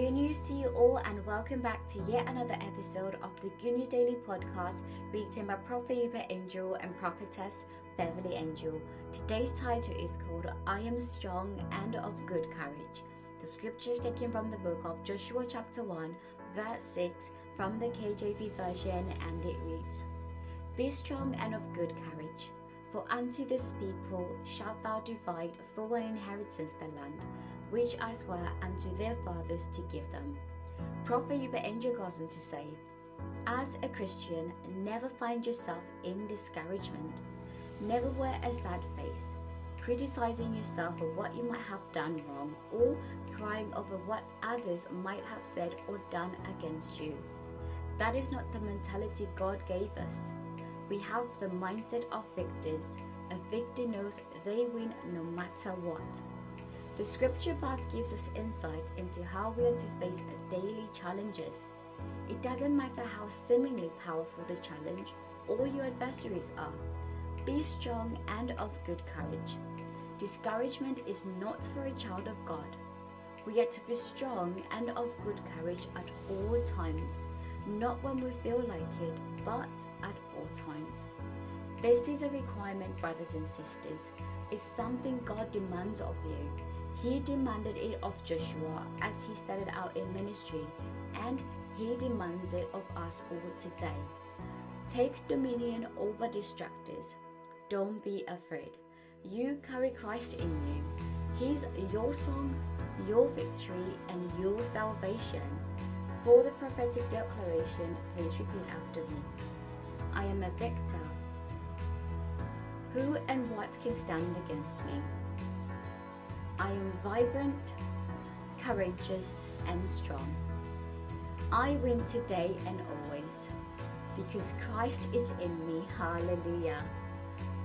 Good news to you all, and welcome back to yet another episode of the Good News Daily podcast, written by Prophet Uebert Angel and Prophetess Beverly Angel. Today's title is called I Am Strong and of Good Courage. The scripture is taken from the book of Joshua, chapter 1, verse 6, from the KJV version, and it reads Be strong and of good courage. For unto this people shalt thou divide for an inheritance the land, which I swear unto their fathers to give them. Goes on to say, As a Christian, never find yourself in discouragement. Never wear a sad face, criticizing yourself for what you might have done wrong, or crying over what others might have said or done against you. That is not the mentality God gave us. We have the mindset of victors. A victor knows they win no matter what. The scripture path gives us insight into how we are to face daily challenges. It doesn't matter how seemingly powerful the challenge or your adversaries are. Be strong and of good courage. Discouragement is not for a child of God. We are to be strong and of good courage at all times not when we feel like it, but at times. This is a requirement, brothers and sisters. It's something God demands of you. He demanded it of Joshua as he started out in ministry, and He demands it of us all today. Take dominion over distractors. Don't be afraid. You carry Christ in you. He's your song, your victory, and your salvation. For the prophetic declaration, please repeat after me. Am a victor. Who and what can stand against me? I am vibrant, courageous, and strong. I win today and always because Christ is in me. Hallelujah.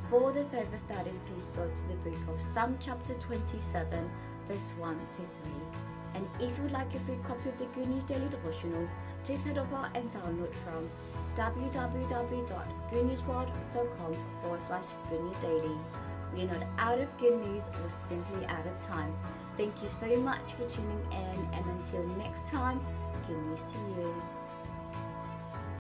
For the further studies, please go to the book of Psalm chapter 27, verse 1 to 3. And if you'd like a free copy of the Good News Daily Devotional, please head over and download from www.goodnewsworld.com forward slash Good News Daily. We are not out of good news, we're simply out of time. Thank you so much for tuning in, and until next time, good news to you.